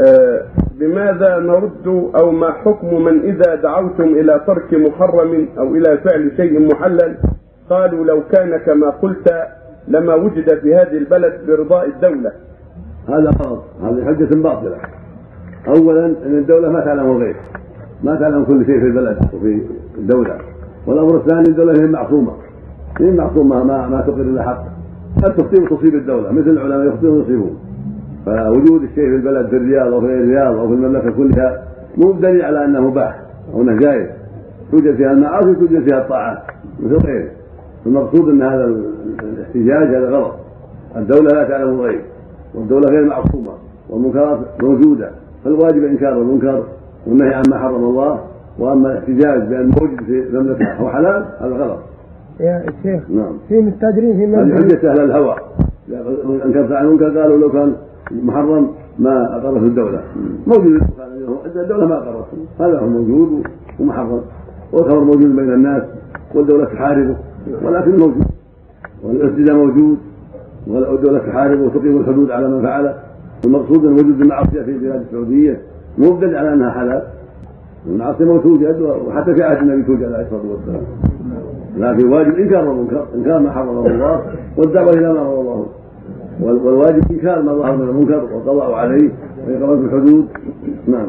آه، بماذا نرد أو ما حكم من إذا دعوتم إلى ترك محرم أو إلى فعل شيء محلل؟ قالوا لو كان كما قلت لما وجد في هذه البلد برضاء الدولة. هذا غلط. هذه حجة باطلة. أولا أن الدولة ما تعلم الغيب. ما تعلم كل شيء في البلد وفي الدولة. والأمر الثاني الدولة هي معصومة. هي معصومة ما ما تقر إلا حق قد تخطئ وتصيب الدولة. مثل العلماء يخطئون ويصيبون. فوجود الشيء في البلد في الرياض أو في الرياض أو في المملكة كلها مو دليل على أنه مباح أو أنه جائز. توجد فيها المعاصي توجد فيها الطاعات. مثل غيره المقصود أن هذا الاحتجاج هذا غلط. الدولة لا تعلم الغيب والدولة غير معصومة والمنكرات موجودة. فالواجب إنكار المنكر والنهي عما حرم الله وأما الاحتجاج بأن موجود في المملكة هو حلال هذا غلط. يا شيخ نعم. في مستاجرين في هذه منزل حجة أهل الهوى. أنكرت عن المنكر قالوا لو كان محرم ما أقرته الدولة. موجود الدولة ما أقرته. هذا هو موجود ومحرم. والخبر موجود بين الناس والدولة تحاربه. ولكن موجود. والاعتداء موجود. والدولة تحاربه وتقيم الحدود على من فعله. المقصود أن وجود المعصية في بلاد السعودية. مو على أنها حلال. المعصيه توجد وحتى في عهد النبي توجد عليه الصلاة والسلام. لكن الواجب إنكار المنكر إنكار ما حرمه الله. والدعوة إلى ما أمر الله. والواجب انكار ما ظهر من المنكر والقضاء عليه واقامه الحدود. نعم.